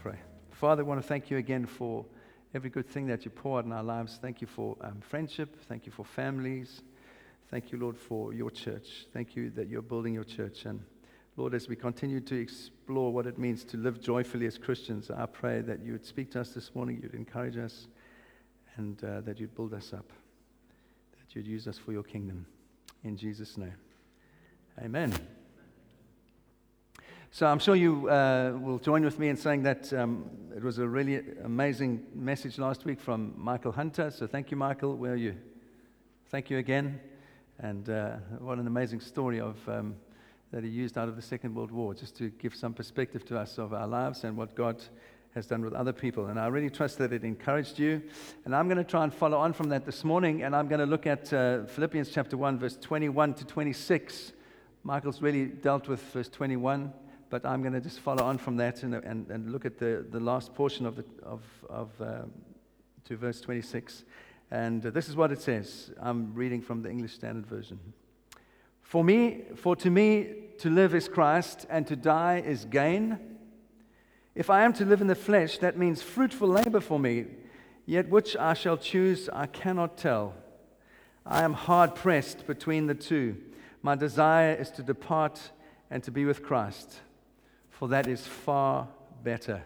pray. Father, I want to thank you again for every good thing that you pour out in our lives. Thank you for um, friendship. Thank you for families. Thank you, Lord, for your church. Thank you that you're building your church. And Lord, as we continue to explore what it means to live joyfully as Christians, I pray that you would speak to us this morning, you'd encourage us, and uh, that you'd build us up, that you'd use us for your kingdom. In Jesus' name. Amen. So I'm sure you uh, will join with me in saying that um, it was a really amazing message last week from Michael Hunter. So thank you, Michael. Where are you? Thank you again. And uh, what an amazing story of um, that he used out of the Second World War, just to give some perspective to us of our lives and what God has done with other people. And I really trust that it encouraged you. And I'm going to try and follow on from that this morning. And I'm going to look at uh, Philippians chapter 1, verse 21 to 26. Michael's really dealt with verse 21 but I'm going to just follow on from that and, and, and look at the, the last portion of, the, of, of uh, to verse 26. And this is what it says. I'm reading from the English Standard Version. For me, for to me to live is Christ, and to die is gain. If I am to live in the flesh, that means fruitful labor for me. Yet which I shall choose, I cannot tell. I am hard pressed between the two. My desire is to depart and to be with Christ for that is far better.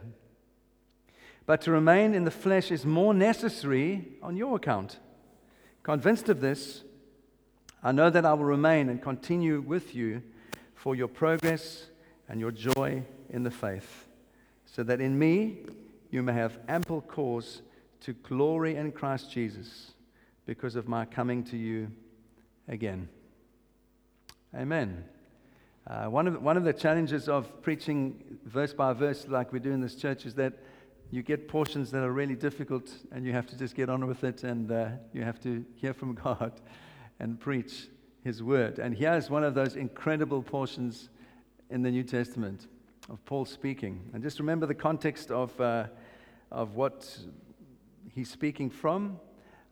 But to remain in the flesh is more necessary on your account. Convinced of this, I know that I will remain and continue with you for your progress and your joy in the faith, so that in me you may have ample cause to glory in Christ Jesus because of my coming to you again. Amen. Uh, one, of, one of the challenges of preaching verse by verse, like we do in this church, is that you get portions that are really difficult and you have to just get on with it and uh, you have to hear from God and preach His word. And here's one of those incredible portions in the New Testament of Paul speaking. And just remember the context of, uh, of what he's speaking from.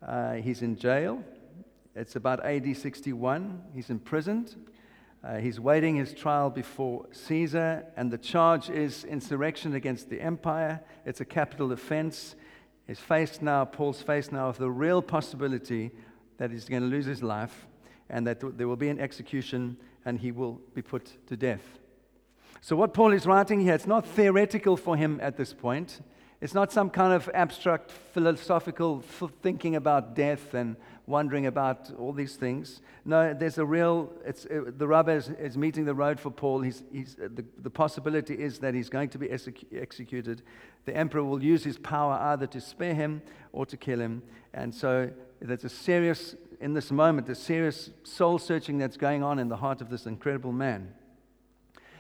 Uh, he's in jail. It's about AD 61. He's imprisoned. Uh, he's waiting his trial before Caesar, and the charge is insurrection against the empire. It's a capital offense. He's faced now, Paul's faced now, with the real possibility that he's going to lose his life and that there will be an execution and he will be put to death. So, what Paul is writing here, it's not theoretical for him at this point. It's not some kind of abstract philosophical thinking about death and wondering about all these things. No, there's a real, it's, it, the rubber is, is, meeting the road for Paul. He's, he's, uh, the, the possibility is that he's going to be execu- executed. The emperor will use his power either to spare him or to kill him. And so there's a serious, in this moment, a serious soul searching that's going on in the heart of this incredible man.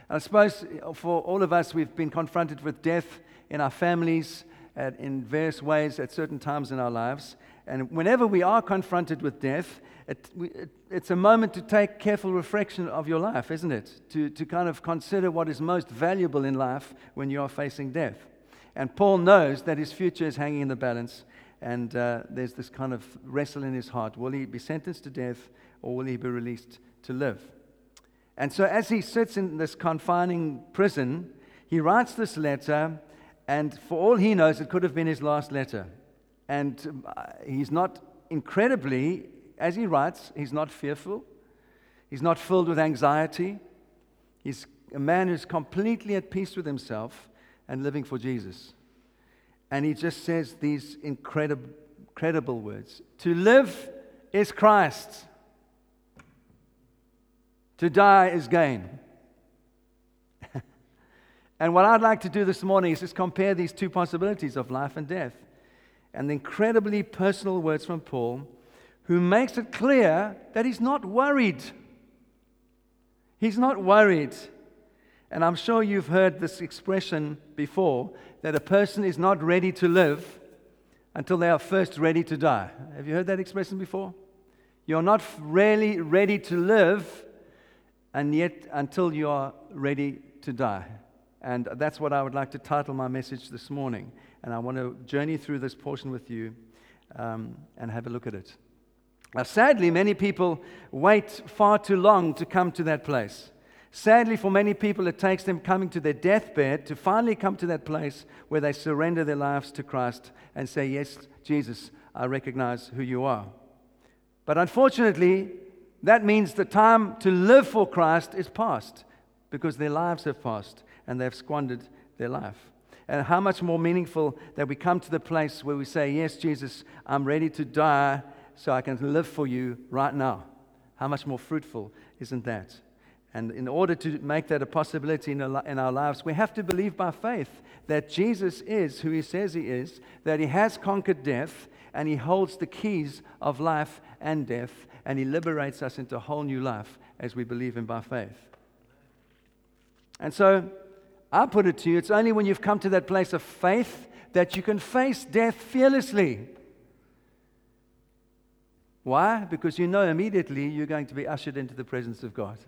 I suppose for all of us, we've been confronted with death in our families, at, in various ways at certain times in our lives. And whenever we are confronted with death, it, it, it's a moment to take careful reflection of your life, isn't it? To, to kind of consider what is most valuable in life when you are facing death. And Paul knows that his future is hanging in the balance, and uh, there's this kind of wrestle in his heart. Will he be sentenced to death, or will he be released to live? And so, as he sits in this confining prison, he writes this letter and for all he knows, it could have been his last letter. And uh, he's not incredibly, as he writes, he's not fearful. He's not filled with anxiety. He's a man who's completely at peace with himself and living for Jesus. And he just says these incredible, incredible words To live is Christ, to die is gain. And what I'd like to do this morning is just compare these two possibilities of life and death. And the incredibly personal words from Paul, who makes it clear that he's not worried. He's not worried. And I'm sure you've heard this expression before that a person is not ready to live until they are first ready to die. Have you heard that expression before? You're not really ready to live and yet until you are ready to die. And that's what I would like to title my message this morning. And I want to journey through this portion with you um, and have a look at it. Now, sadly, many people wait far too long to come to that place. Sadly, for many people, it takes them coming to their deathbed to finally come to that place where they surrender their lives to Christ and say, Yes, Jesus, I recognize who you are. But unfortunately, that means the time to live for Christ is past because their lives have passed and they've squandered their life. And how much more meaningful that we come to the place where we say, Yes, Jesus, I'm ready to die so I can live for you right now. How much more fruitful isn't that? And in order to make that a possibility in our lives, we have to believe by faith that Jesus is who he says he is, that he has conquered death, and he holds the keys of life and death, and he liberates us into a whole new life as we believe him by faith. And so I put it to you it's only when you've come to that place of faith that you can face death fearlessly. Why? Because you know immediately you're going to be ushered into the presence of God.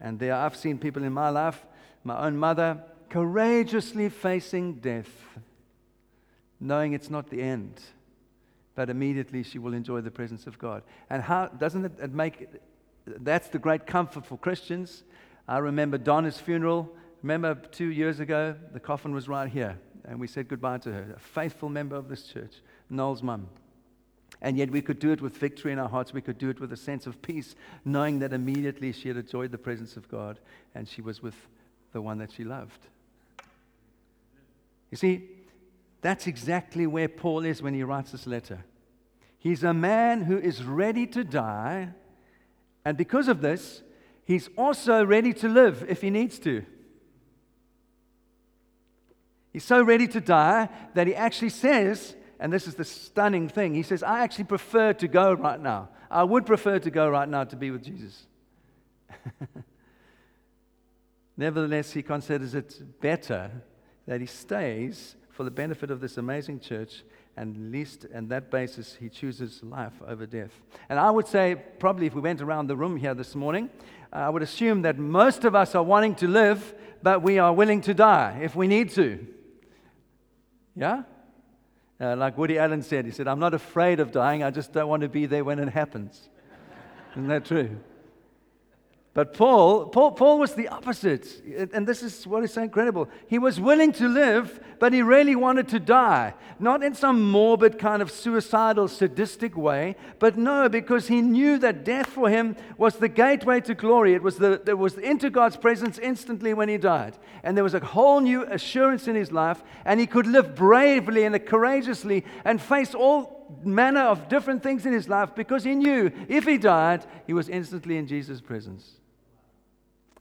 And there I've seen people in my life, my own mother, courageously facing death, knowing it's not the end, but immediately she will enjoy the presence of God. And how doesn't it make that's the great comfort for Christians? I remember Donna's funeral. Remember two years ago, the coffin was right here, and we said goodbye to her, a faithful member of this church, Noel's mum. And yet we could do it with victory in our hearts. We could do it with a sense of peace, knowing that immediately she had enjoyed the presence of God and she was with the one that she loved. You see, that's exactly where Paul is when he writes this letter. He's a man who is ready to die, and because of this, he's also ready to live if he needs to. He's so ready to die that he actually says, and this is the stunning thing. He says, I actually prefer to go right now. I would prefer to go right now to be with Jesus. Nevertheless, he considers it better that he stays for the benefit of this amazing church, and least and that basis he chooses life over death. And I would say, probably if we went around the room here this morning, I would assume that most of us are wanting to live, but we are willing to die if we need to. Yeah? Uh, like Woody Allen said, he said, I'm not afraid of dying, I just don't want to be there when it happens. Isn't that true? But Paul, Paul, Paul was the opposite. And this is what is so incredible. He was willing to live, but he really wanted to die. Not in some morbid, kind of suicidal, sadistic way, but no, because he knew that death for him was the gateway to glory. It was, the, it was into God's presence instantly when he died. And there was a whole new assurance in his life, and he could live bravely and courageously and face all manner of different things in his life because he knew if he died, he was instantly in Jesus' presence.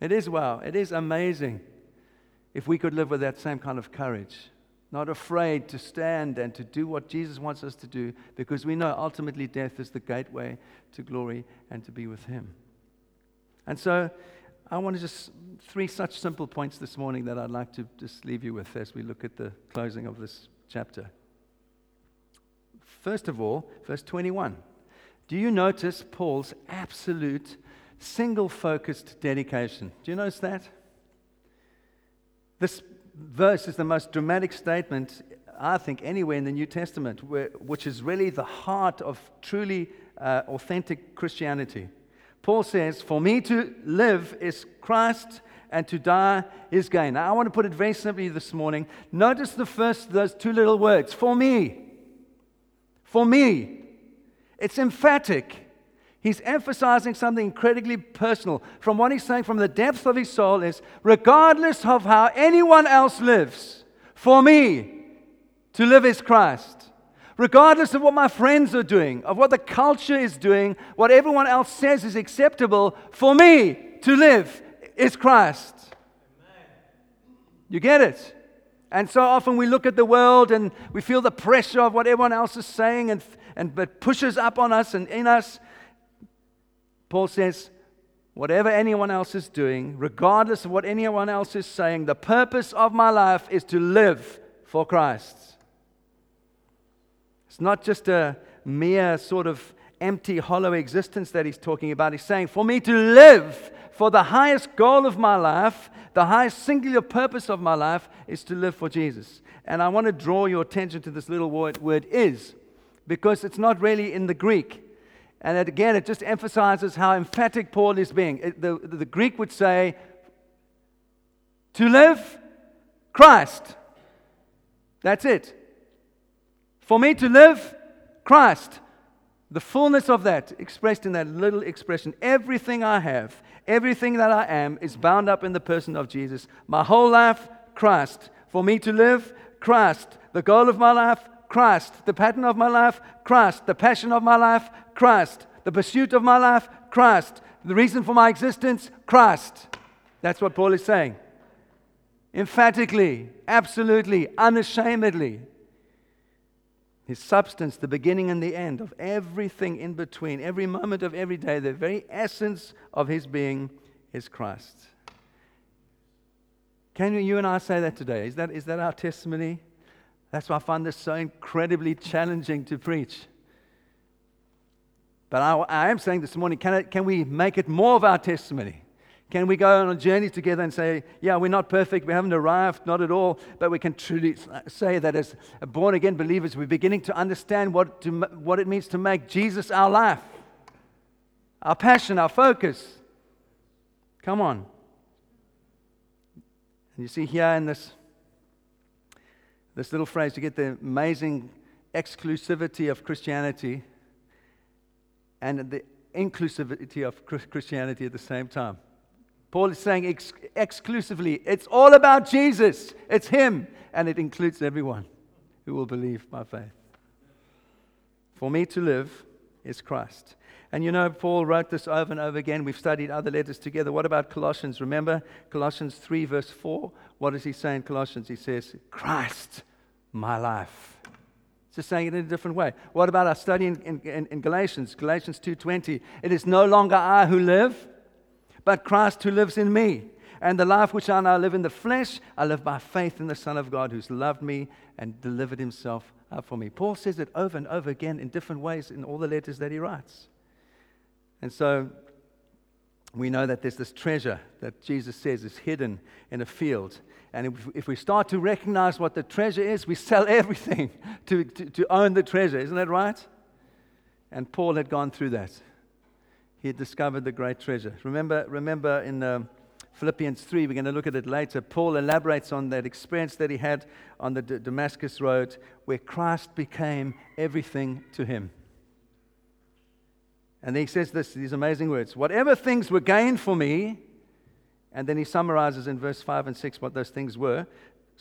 It is wow. It is amazing if we could live with that same kind of courage, not afraid to stand and to do what Jesus wants us to do, because we know ultimately death is the gateway to glory and to be with Him. And so, I want to just three such simple points this morning that I'd like to just leave you with as we look at the closing of this chapter. First of all, verse 21. Do you notice Paul's absolute single focused dedication. Do you notice that? This verse is the most dramatic statement, I think, anywhere in the New Testament, which is really the heart of truly uh, authentic Christianity. Paul says, For me to live is Christ and to die is gain. Now, I want to put it very simply this morning. Notice the first, those two little words, for me. For me. It's emphatic. He's emphasizing something incredibly personal. From what he's saying from the depth of his soul is regardless of how anyone else lives, for me, to live is Christ. Regardless of what my friends are doing, of what the culture is doing, what everyone else says is acceptable, for me to live is Christ. You get it? And so often we look at the world and we feel the pressure of what everyone else is saying and, and it pushes up on us and in us. Paul says, whatever anyone else is doing, regardless of what anyone else is saying, the purpose of my life is to live for Christ. It's not just a mere sort of empty, hollow existence that he's talking about. He's saying, for me to live for the highest goal of my life, the highest singular purpose of my life is to live for Jesus. And I want to draw your attention to this little word, word is, because it's not really in the Greek. And it, again, it just emphasizes how emphatic Paul is being. It, the, the Greek would say, to live, Christ. That's it. For me to live, Christ. The fullness of that expressed in that little expression. Everything I have, everything that I am, is bound up in the person of Jesus. My whole life, Christ. For me to live, Christ. The goal of my life, Christ. The pattern of my life, Christ. The passion of my life, Christ. The pursuit of my life, Christ. The reason for my existence, Christ. That's what Paul is saying. Emphatically, absolutely, unashamedly. His substance, the beginning and the end of everything in between, every moment of every day, the very essence of his being is Christ. Can you and I say that today? Is that, is that our testimony? That's why I find this so incredibly challenging to preach. But I, I am saying this morning can, can we make it more of our testimony? Can we go on a journey together and say, yeah, we're not perfect, we haven't arrived, not at all, but we can truly say that as born again believers, we're beginning to understand what, to, what it means to make Jesus our life, our passion, our focus. Come on. And you see here in this, this little phrase, to get the amazing exclusivity of Christianity and the inclusivity of Christianity at the same time. Paul is saying ex- exclusively, it's all about Jesus. It's Him, and it includes everyone who will believe by faith. For me to live is Christ. And you know, Paul wrote this over and over again. We've studied other letters together. What about Colossians? Remember Colossians 3, verse 4? What does he say in Colossians? He says, Christ, my life. Just saying it in a different way. What about our study in, in, in Galatians? Galatians 2.20. It is no longer I who live, but Christ who lives in me. And the life which I now live in the flesh, I live by faith in the Son of God who's loved me and delivered himself up for me. Paul says it over and over again in different ways in all the letters that he writes. And so we know that there's this treasure that Jesus says is hidden in a field. And if, if we start to recognize what the treasure is, we sell everything to, to, to own the treasure. Isn't that right? And Paul had gone through that he had discovered the great treasure. Remember, remember in uh, Philippians 3, we're going to look at it later. Paul elaborates on that experience that he had on the D- Damascus Road where Christ became everything to him. And he says this, these amazing words Whatever things were gained for me, and then he summarizes in verse 5 and 6 what those things were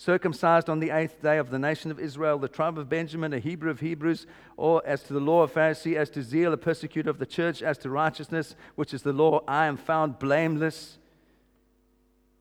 circumcised on the eighth day of the nation of Israel, the tribe of Benjamin, a Hebrew of Hebrews, or as to the law of Pharisee, as to zeal, a persecutor of the church, as to righteousness, which is the law, I am found blameless.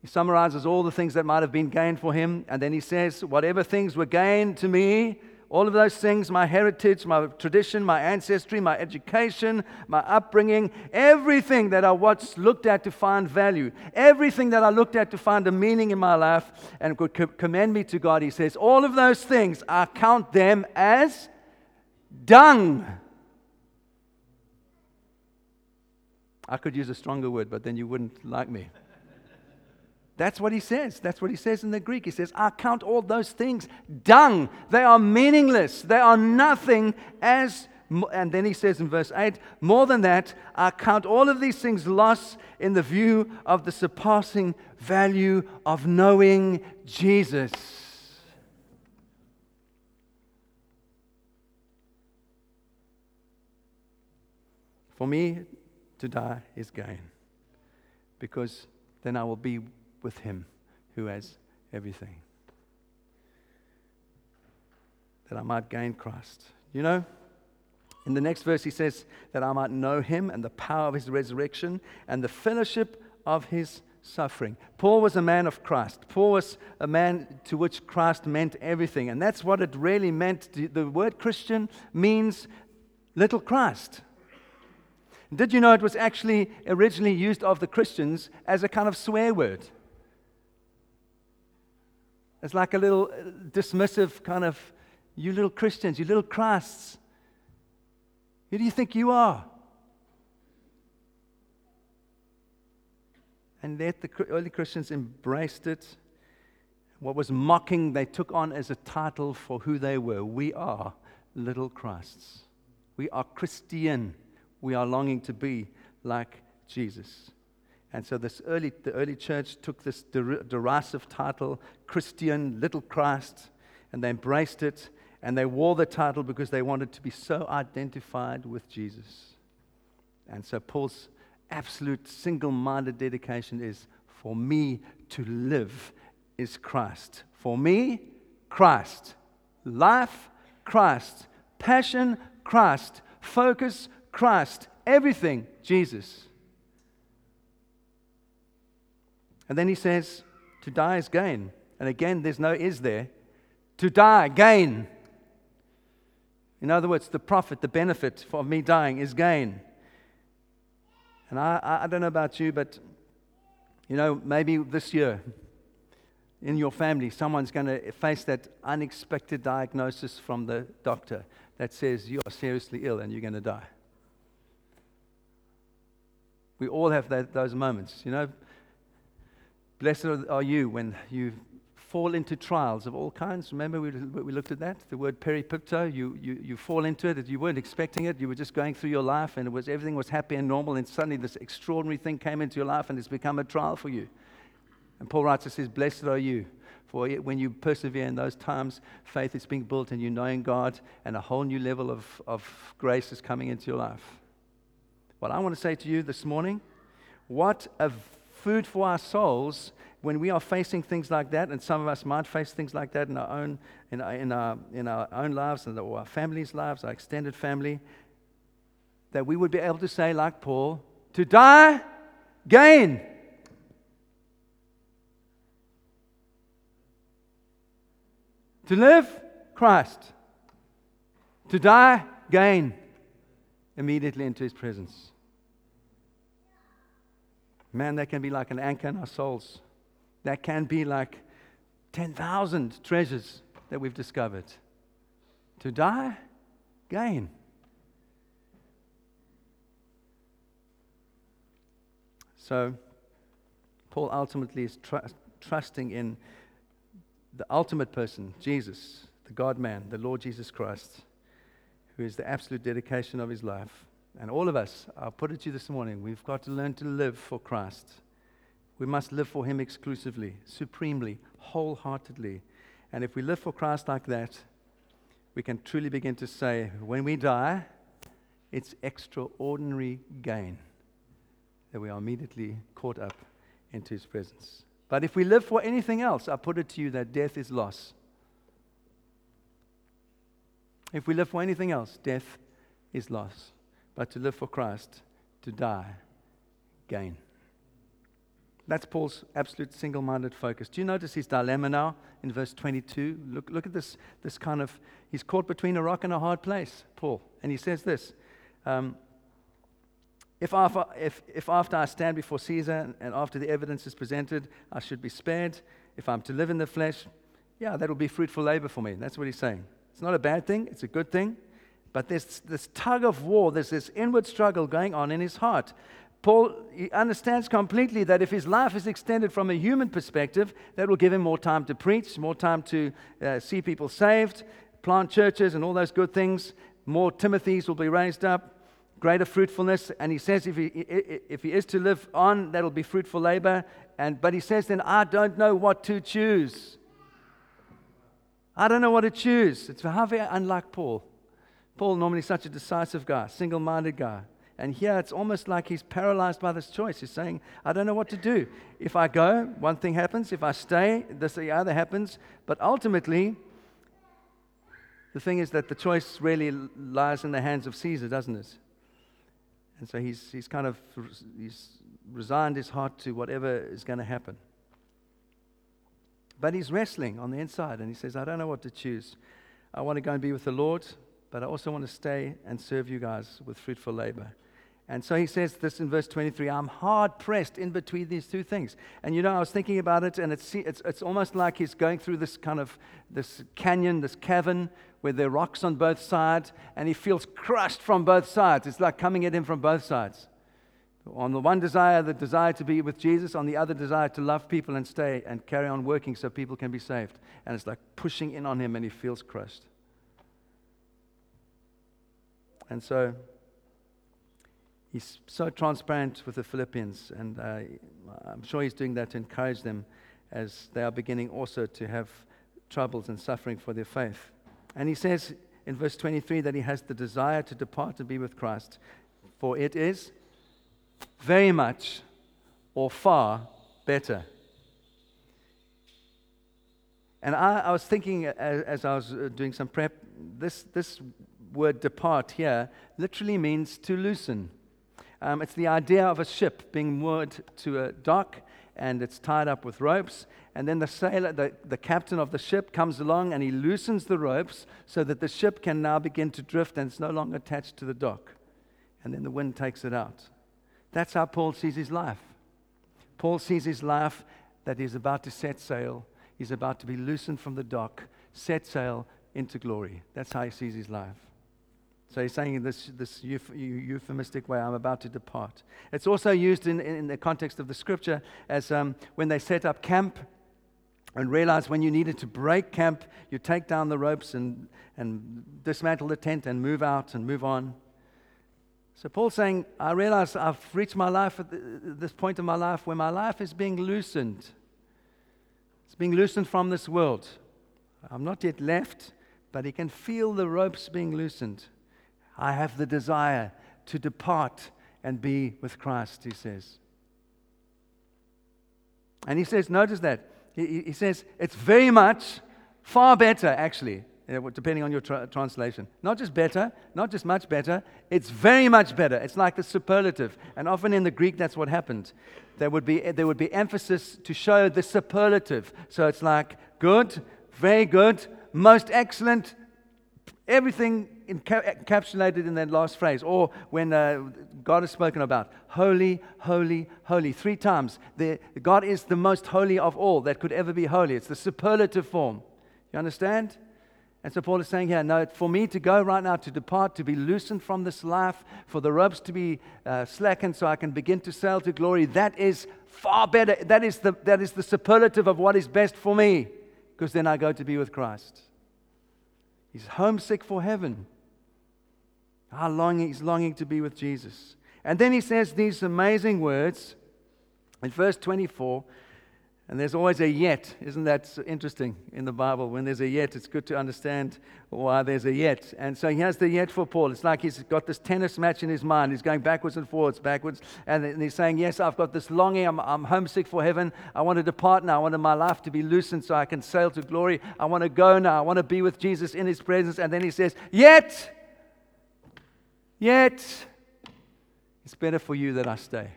He summarizes all the things that might have been gained for him, and then he says, Whatever things were gained to me, all of those things my heritage, my tradition, my ancestry, my education, my upbringing, everything that I once looked at to find value, everything that I looked at to find a meaning in my life and could co- commend me to God, he says, all of those things, I count them as dung. I could use a stronger word, but then you wouldn't like me. That's what he says. That's what he says in the Greek. He says, I count all those things dung. They are meaningless. They are nothing as, and then he says in verse 8, more than that, I count all of these things loss in the view of the surpassing value of knowing Jesus. For me, to die is gain because then I will be with him who has everything. That I might gain Christ. You know, in the next verse, he says that I might know him and the power of his resurrection and the fellowship of his suffering. Paul was a man of Christ. Paul was a man to which Christ meant everything. And that's what it really meant. The word Christian means little Christ. Did you know it was actually originally used of the Christians as a kind of swear word? It's like a little uh, dismissive kind of, you little Christians, you little Christs. Who do you think you are? And yet the early Christians embraced it. What was mocking, they took on as a title for who they were. We are little Christs. We are Christian. we are longing to be like Jesus. And so this early, the early church took this der- derisive title, Christian, Little Christ, and they embraced it and they wore the title because they wanted to be so identified with Jesus. And so Paul's absolute single minded dedication is for me to live is Christ. For me, Christ. Life, Christ. Passion, Christ. Focus, Christ. Everything, Jesus. And then he says, to die is gain. And again, there's no is there. To die, gain. In other words, the profit, the benefit of me dying is gain. And I, I don't know about you, but you know, maybe this year in your family, someone's going to face that unexpected diagnosis from the doctor that says you are seriously ill and you're going to die. We all have that, those moments, you know. Blessed are you when you fall into trials of all kinds. Remember, we, we looked at that? The word peripipto, you, you, you fall into it, you weren't expecting it, you were just going through your life, and it was, everything was happy and normal, and suddenly this extraordinary thing came into your life, and it's become a trial for you. And Paul writes, it says, Blessed are you. For when you persevere in those times, faith is being built, and you knowing God, and a whole new level of, of grace is coming into your life. What I want to say to you this morning, what a food for our souls when we are facing things like that, and some of us might face things like that in our own, in our, in our, in our own lives and our family's lives, our extended family, that we would be able to say, like Paul, to die, gain. To live, Christ. To die, gain. Immediately into his presence. Man, that can be like an anchor in our souls that can be like 10,000 treasures that we've discovered. To die, gain. So, Paul ultimately is tr- trusting in the ultimate person, Jesus, the God man, the Lord Jesus Christ, who is the absolute dedication of his life. And all of us, I'll put it to you this morning, we've got to learn to live for Christ. We must live for Him exclusively, supremely, wholeheartedly. And if we live for Christ like that, we can truly begin to say, when we die, it's extraordinary gain that we are immediately caught up into His presence. But if we live for anything else, I put it to you that death is loss. If we live for anything else, death is loss. But to live for Christ, to die, gain. That's Paul's absolute single minded focus. Do you notice his dilemma now in verse 22? Look, look at this, this kind of, he's caught between a rock and a hard place, Paul. And he says this um, if, after, if, if after I stand before Caesar and after the evidence is presented, I should be spared, if I'm to live in the flesh, yeah, that'll be fruitful labor for me. That's what he's saying. It's not a bad thing, it's a good thing. But there's this tug of war, there's this inward struggle going on in his heart. Paul understands completely that if his life is extended from a human perspective, that will give him more time to preach, more time to uh, see people saved, plant churches, and all those good things. More Timothys will be raised up, greater fruitfulness. And he says if he, if he is to live on, that'll be fruitful labor. And, but he says then, I don't know what to choose. I don't know what to choose. It's very unlike Paul. Paul, normally such a decisive guy, single minded guy. And here it's almost like he's paralyzed by this choice. He's saying, I don't know what to do. If I go, one thing happens. If I stay, this the other happens. But ultimately, the thing is that the choice really lies in the hands of Caesar, doesn't it? And so he's, he's kind of he's resigned his heart to whatever is going to happen. But he's wrestling on the inside and he says, I don't know what to choose. I want to go and be with the Lord, but I also want to stay and serve you guys with fruitful labor. And so he says this in verse 23 I'm hard pressed in between these two things. And you know, I was thinking about it, and it's, it's, it's almost like he's going through this kind of this canyon, this cavern, where there are rocks on both sides, and he feels crushed from both sides. It's like coming at him from both sides. On the one desire, the desire to be with Jesus, on the other, desire to love people and stay and carry on working so people can be saved. And it's like pushing in on him, and he feels crushed. And so he's so transparent with the Philippians, and uh, I'm sure he's doing that to encourage them as they are beginning also to have troubles and suffering for their faith. And he says in verse 23 that he has the desire to depart and be with Christ, for it is very much or far better. And I, I was thinking as, as, I was uh, doing some prep, this, this word depart here literally means to loosen. Um, it's the idea of a ship being moored to a dock and it's tied up with ropes. And then the sailor, the, the captain of the ship, comes along and he loosens the ropes so that the ship can now begin to drift and it's no longer attached to the dock. And then the wind takes it out. That's how Paul sees his life. Paul sees his life that he's about to set sail, he's about to be loosened from the dock, set sail into glory. That's how he sees his life. So he's saying in this, this euphemistic way, I'm about to depart. It's also used in, in the context of the scripture as um, when they set up camp and realize when you needed to break camp, you take down the ropes and, and dismantle the tent and move out and move on. So Paul's saying, I realize I've reached my life at this point in my life where my life is being loosened. It's being loosened from this world. I'm not yet left, but he can feel the ropes being loosened. I have the desire to depart and be with Christ, he says. And he says, notice that. He, he says, it's very much, far better, actually, depending on your tra- translation. Not just better, not just much better, it's very much better. It's like the superlative. And often in the Greek, that's what happened. There would be, there would be emphasis to show the superlative. So it's like good, very good, most excellent, everything encapsulated in that last phrase, or when uh, God is spoken about holy, holy, holy, three times. The, God is the most holy of all that could ever be holy. It's the superlative form. You understand? And so Paul is saying here, no, for me to go right now, to depart, to be loosened from this life, for the ropes to be uh, slackened so I can begin to sail to glory, that is far better. That is the, that is the superlative of what is best for me, because then I go to be with Christ. He's homesick for heaven. How longing, he's longing to be with Jesus. And then he says these amazing words in verse 24. And there's always a yet. Isn't that interesting in the Bible? When there's a yet, it's good to understand why there's a yet. And so he has the yet for Paul. It's like he's got this tennis match in his mind. He's going backwards and forwards, backwards. And he's saying, Yes, I've got this longing. I'm, I'm homesick for heaven. I want to depart now. I want my life to be loosened so I can sail to glory. I want to go now. I want to be with Jesus in his presence. And then he says, Yet Yet, it's better for you that I stay.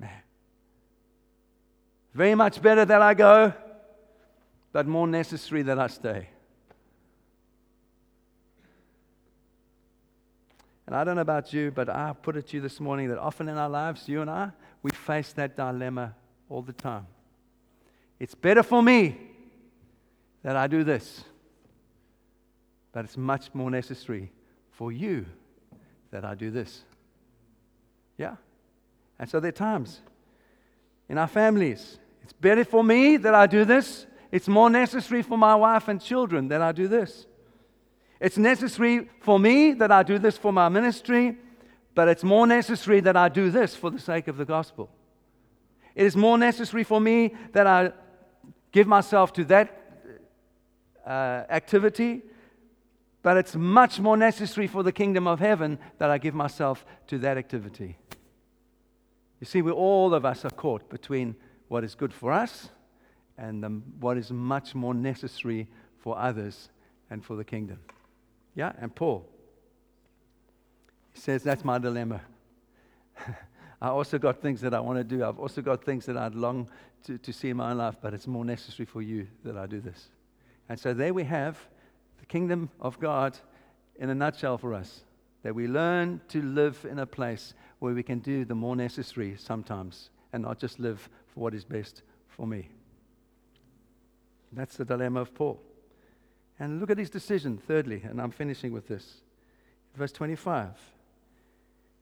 Man. Very much better that I go, but more necessary that I stay. And I don't know about you, but I put it to you this morning that often in our lives, you and I, we face that dilemma all the time. It's better for me that I do this, but it's much more necessary for you that I do this. Yeah? And so there are times in our families, it's better for me that I do this. It's more necessary for my wife and children that I do this. It's necessary for me that I do this for my ministry, but it's more necessary that I do this for the sake of the gospel. It is more necessary for me that I give myself to that uh, activity but it's much more necessary for the kingdom of heaven that I give myself to that activity. You see, we all of us are caught between what is good for us and the, what is much more necessary for others and for the kingdom. Yeah, and Paul, he says, That's my dilemma. I also got things that I want to do. I've also got things that I'd long to, to see in my life, but it's more necessary for you that I do this. And so there we have the kingdom of God in a nutshell for us. That we learn to live in a place where we can do the more necessary sometimes and not just live for what is best for me. That's the dilemma of Paul. And look at his decision, thirdly, and I'm finishing with this. Verse 25.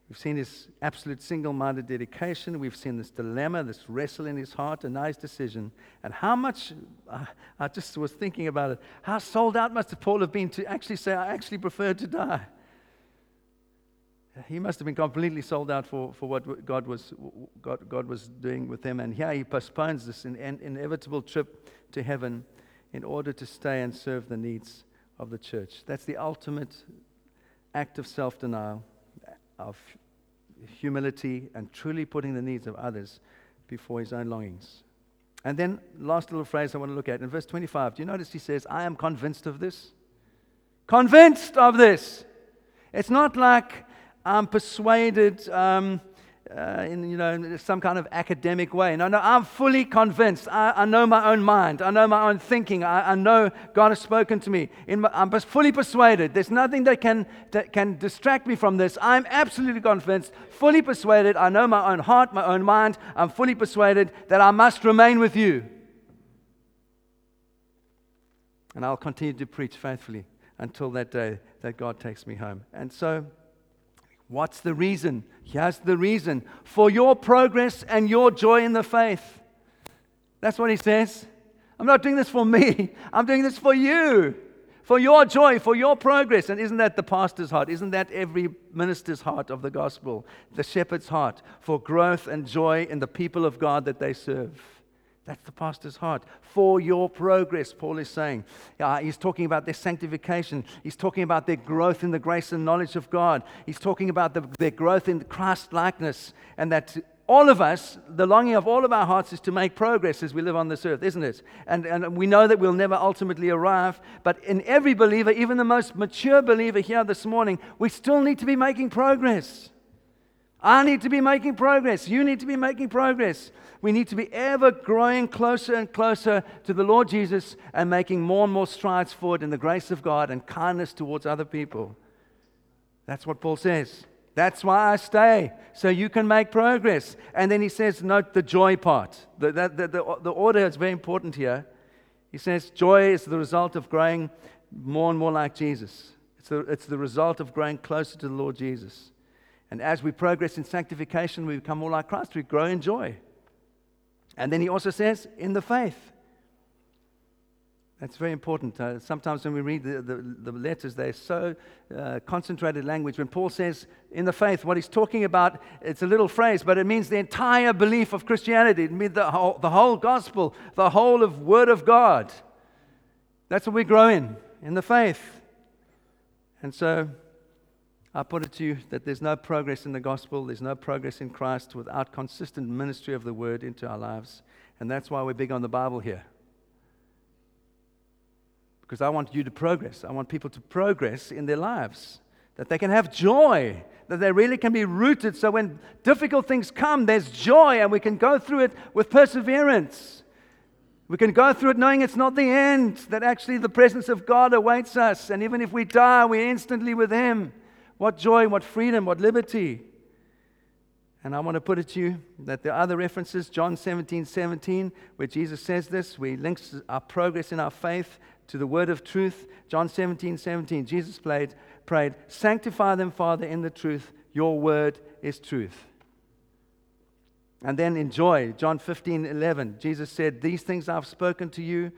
We've seen his absolute single minded dedication. We've seen this dilemma, this wrestle in his heart, now his decision. And how much, I just was thinking about it, how sold out must Paul have been to actually say, I actually prefer to die. he must have been completely sold out for, for what God was, God, God was doing with him. And here he postpones this in, in, inevitable trip to heaven in order to stay and serve the needs of the church. That's the ultimate act of self denial, of humility, and truly putting the needs of others before his own longings. And then, last little phrase I want to look at in verse 25. Do you notice he says, I am convinced of this? Convinced of this. It's not like I'm persuaded um, uh, in you know some kind of academic way. No, no, I'm fully convinced. I, I know my own mind. I know my own thinking. I, I know God has spoken to me. My, I'm fully persuaded. There's nothing that can that can distract me from this. I'm absolutely convinced, fully persuaded. I know my own heart, my own mind. I'm fully persuaded that I must remain with you. And I'll continue to preach faithfully until that day that God takes me home. And so. What's the reason? Here's the reason for your progress and your joy in the faith. That's what he says. I'm not doing this for me, I'm doing this for you, for your joy, for your progress. And isn't that the pastor's heart? Isn't that every minister's heart of the gospel? The shepherd's heart for growth and joy in the people of God that they serve. That's the pastor's heart. For your progress, Paul is saying. Uh, he's talking about their sanctification. He's talking about their growth in the grace and knowledge of God. He's talking about the, their growth in Christ likeness. And that all of us, the longing of all of our hearts is to make progress as we live on this earth, isn't it? And, and we know that we'll never ultimately arrive. But in every believer, even the most mature believer here this morning, we still need to be making progress. I need to be making progress. You need to be making progress. We need to be ever growing closer and closer to the Lord Jesus and making more and more strides forward in the grace of God and kindness towards other people. That's what Paul says. That's why I stay, so you can make progress. And then he says, note the joy part. The, the, the, the, order is very important here. He says, joy is the result of growing more and more like Jesus. It's the, it's the result of growing closer to the Lord Jesus. And as we progress in sanctification, we become more like Christ. We grow in joy. And then he also says, in the faith. That's very important. Uh, sometimes when we read the, the, the letters, they're so uh, concentrated language. When Paul says in the faith, what he's talking about, it's a little phrase, but it means the entire belief of Christianity. It means the whole, the whole gospel, the whole of Word of God. That's what we grow in, in the faith. And so I put it to you that there's no progress in the gospel, there's no progress in Christ without consistent ministry of the word into our lives. And that's why we're big on the Bible here. Because I want you to progress. I want people to progress in their lives, that they can have joy, that they really can be rooted. So when difficult things come, there's joy and we can go through it with perseverance. We can go through it knowing it's not the end, that actually the presence of God awaits us. And even if we die, we're instantly with Him. What joy, what freedom, what liberty. And I want to put it to you that there are other references, John 17, 17, where Jesus says this, where he links our progress in our faith to the word of truth. John 17, 17, Jesus played, prayed, Sanctify them, Father, in the truth. Your word is truth. And then in joy, John 15, 11, Jesus said, These things I've spoken to you,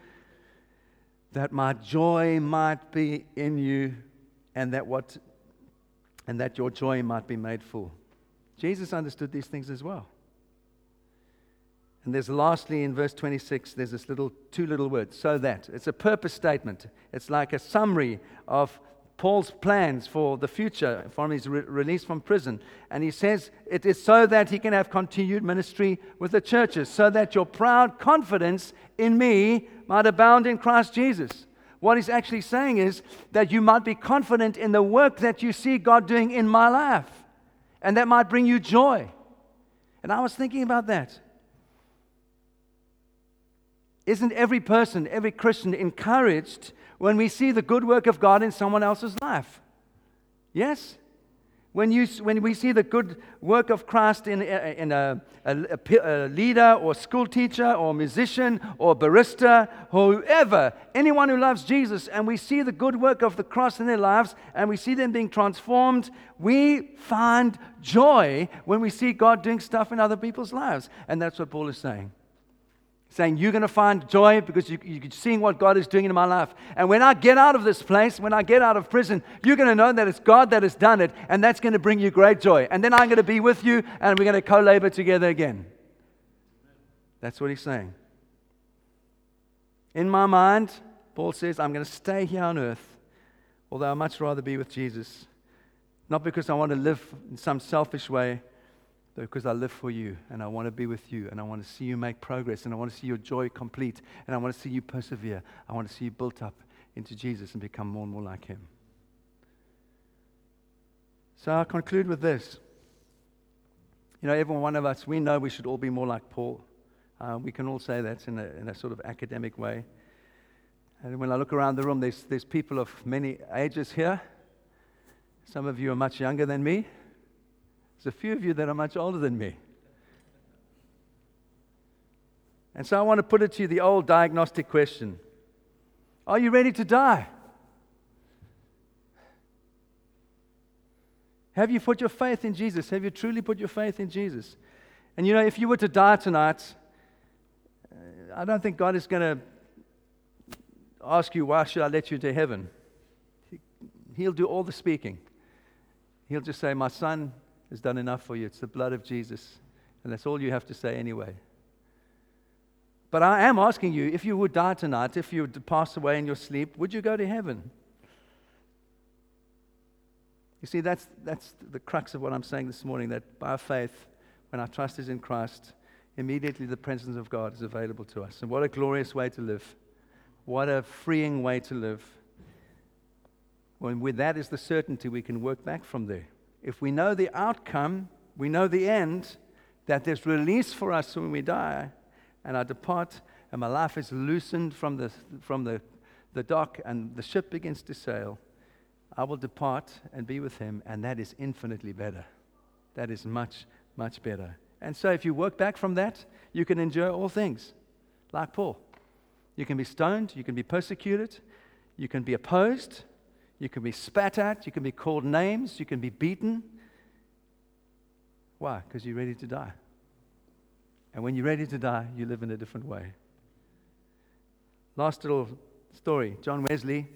that my joy might be in you, and that what and that your joy might be made full. Jesus understood these things as well. And there's lastly in verse 26, there's this little two little words, so that. It's a purpose statement. It's like a summary of Paul's plans for the future from his re- release from prison. And he says it is so that he can have continued ministry with the churches, so that your proud confidence in me might abound in Christ Jesus. What he's actually saying is that you might be confident in the work that you see God doing in my life, and that might bring you joy. And I was thinking about that. Isn't every person, every Christian encouraged when we see the good work of God in someone else's life? Yes? When, you, when we see the good work of Christ in, uh, uh, in a, a, a leader or school teacher or musician or barista, whoever, anyone who loves Jesus, and we see the good work of the cross in their lives and we see them being transformed, we find joy when we see God doing stuff in other people's lives. And that's what Paul is saying. Saying, You're going to find joy because you, you're seeing what God is doing in my life. And when I get out of this place, when I get out of prison, you're going to know that it's God that has done it, and that's going to bring you great joy. And then I'm going to be with you, and we're going to co labor together again. That's what he's saying. In my mind, Paul says, I'm going to stay here on earth, although I'd much rather be with Jesus. Not because I want to live in some selfish way, because I live for you and I want to be with you and I want to see you make progress and I want to see your joy complete and I want to see you persevere. I want to see you built up into Jesus and become more and more like Him. So I'll conclude with this. You know, every one of us, we know we should all be more like Paul. Uh, we can all say that in a, in a sort of academic way. And when I look around the room, there's, there's people of many ages here. Some of you are much younger than me. There's a few of you that are much older than me. And so I want to put it to you the old diagnostic question Are you ready to die? Have you put your faith in Jesus? Have you truly put your faith in Jesus? And you know, if you were to die tonight, I don't think God is going to ask you, why should I let you into heaven? He'll do all the speaking. He'll just say, My son has done enough for you. It's the blood of Jesus. And that's all you have to say anyway. But I am asking you if you would die tonight, if you would pass away in your sleep, would you go to heaven? You see, that's, that's the crux of what I'm saying this morning that by faith, when our trust is in Christ, immediately the presence of God is available to us. And what a glorious way to live! What a freeing way to live. When with that is the certainty, we can work back from there. If we know the outcome, we know the end, that there's release for us when we die, and I depart, and my life is loosened from the, from the, the dock, and the ship begins to sail, I will depart and be with him, and that is infinitely better. That is much, much better. And so, if you work back from that, you can endure all things, like Paul. You can be stoned, you can be persecuted, you can be opposed, you can be spat at, you can be called names, you can be beaten. Why? Because you're ready to die. And when you're ready to die, you live in a different way. Last little story John Wesley,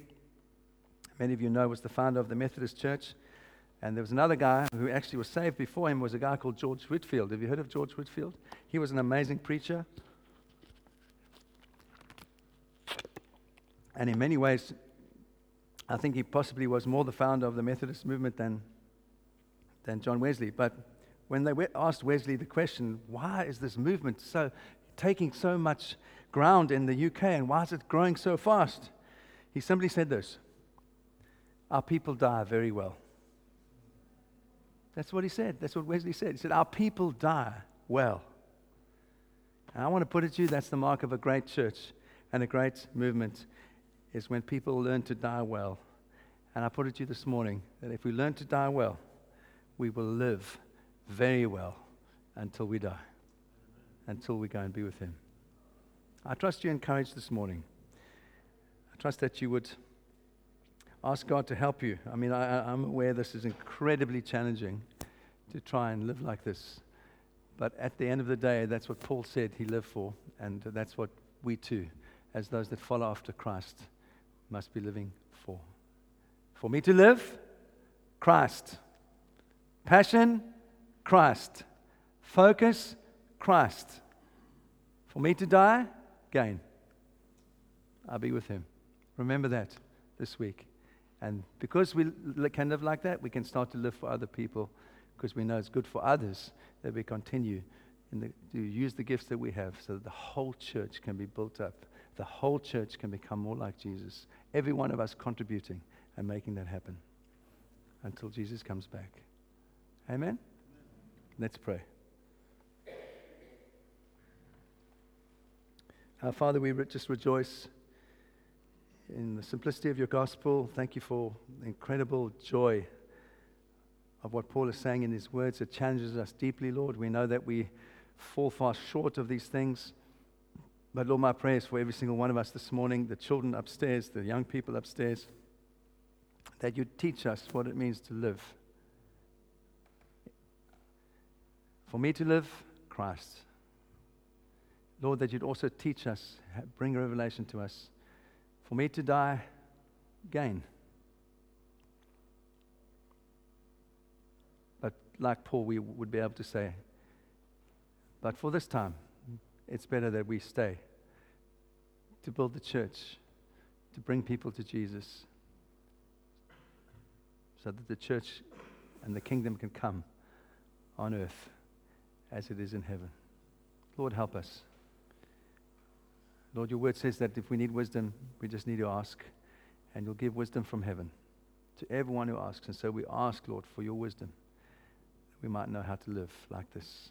many of you know, was the founder of the Methodist Church. And there was another guy who actually was saved before him was a guy called George Whitefield. Have you heard of George Whitefield? He was an amazing preacher. And in many ways, I think he possibly was more the founder of the Methodist movement than, than John Wesley. But when they asked Wesley the question, why is this movement so taking so much ground in the UK and why is it growing so fast? He simply said this Our people die very well. That's what he said. That's what Wesley said. He said, Our people die well. And I want to put it to you that's the mark of a great church and a great movement is when people learn to die well. And I put it to you this morning that if we learn to die well, we will live very well until we die, until we go and be with Him. I trust you encouraged this morning. I trust that you would ask God to help you. I mean, I, am aware this is incredibly challenging to try and live like this. But at the end of the day, that's what Paul said he lived for, and that's what we too, as those that follow after Christ, must be living for. For me to live, Christ. Passion, Christ. Focus, Christ. For me to die, gain. I'll be with Him. Remember that this week. And because we can live like that, we can start to live for other people because we know it's good for others that we continue the, to use the gifts that we have so that the whole church can be built up the whole church can become more like Jesus. Every one of us contributing and making that happen until Jesus comes back. Amen? Let's pray. Our Father, we just rejoice in the simplicity of your gospel. Thank you for the incredible joy of what Paul is saying in his words. It challenges us deeply, Lord. We know that we fall far short of these things. But Lord, my prayer is for every single one of us this morning, the children upstairs, the young people upstairs, that you teach us what it means to live. For me to live, Christ. Lord, that you'd also teach us, bring revelation to us. For me to die, gain. But like Paul, we would be able to say, but for this time, it's better that we stay to build the church, to bring people to Jesus, so that the church and the kingdom can come on earth as it is in heaven. Lord, help us. Lord, your word says that if we need wisdom, we just need to ask, and you'll give wisdom from heaven to everyone who asks. And so we ask, Lord, for your wisdom, that we might know how to live like this.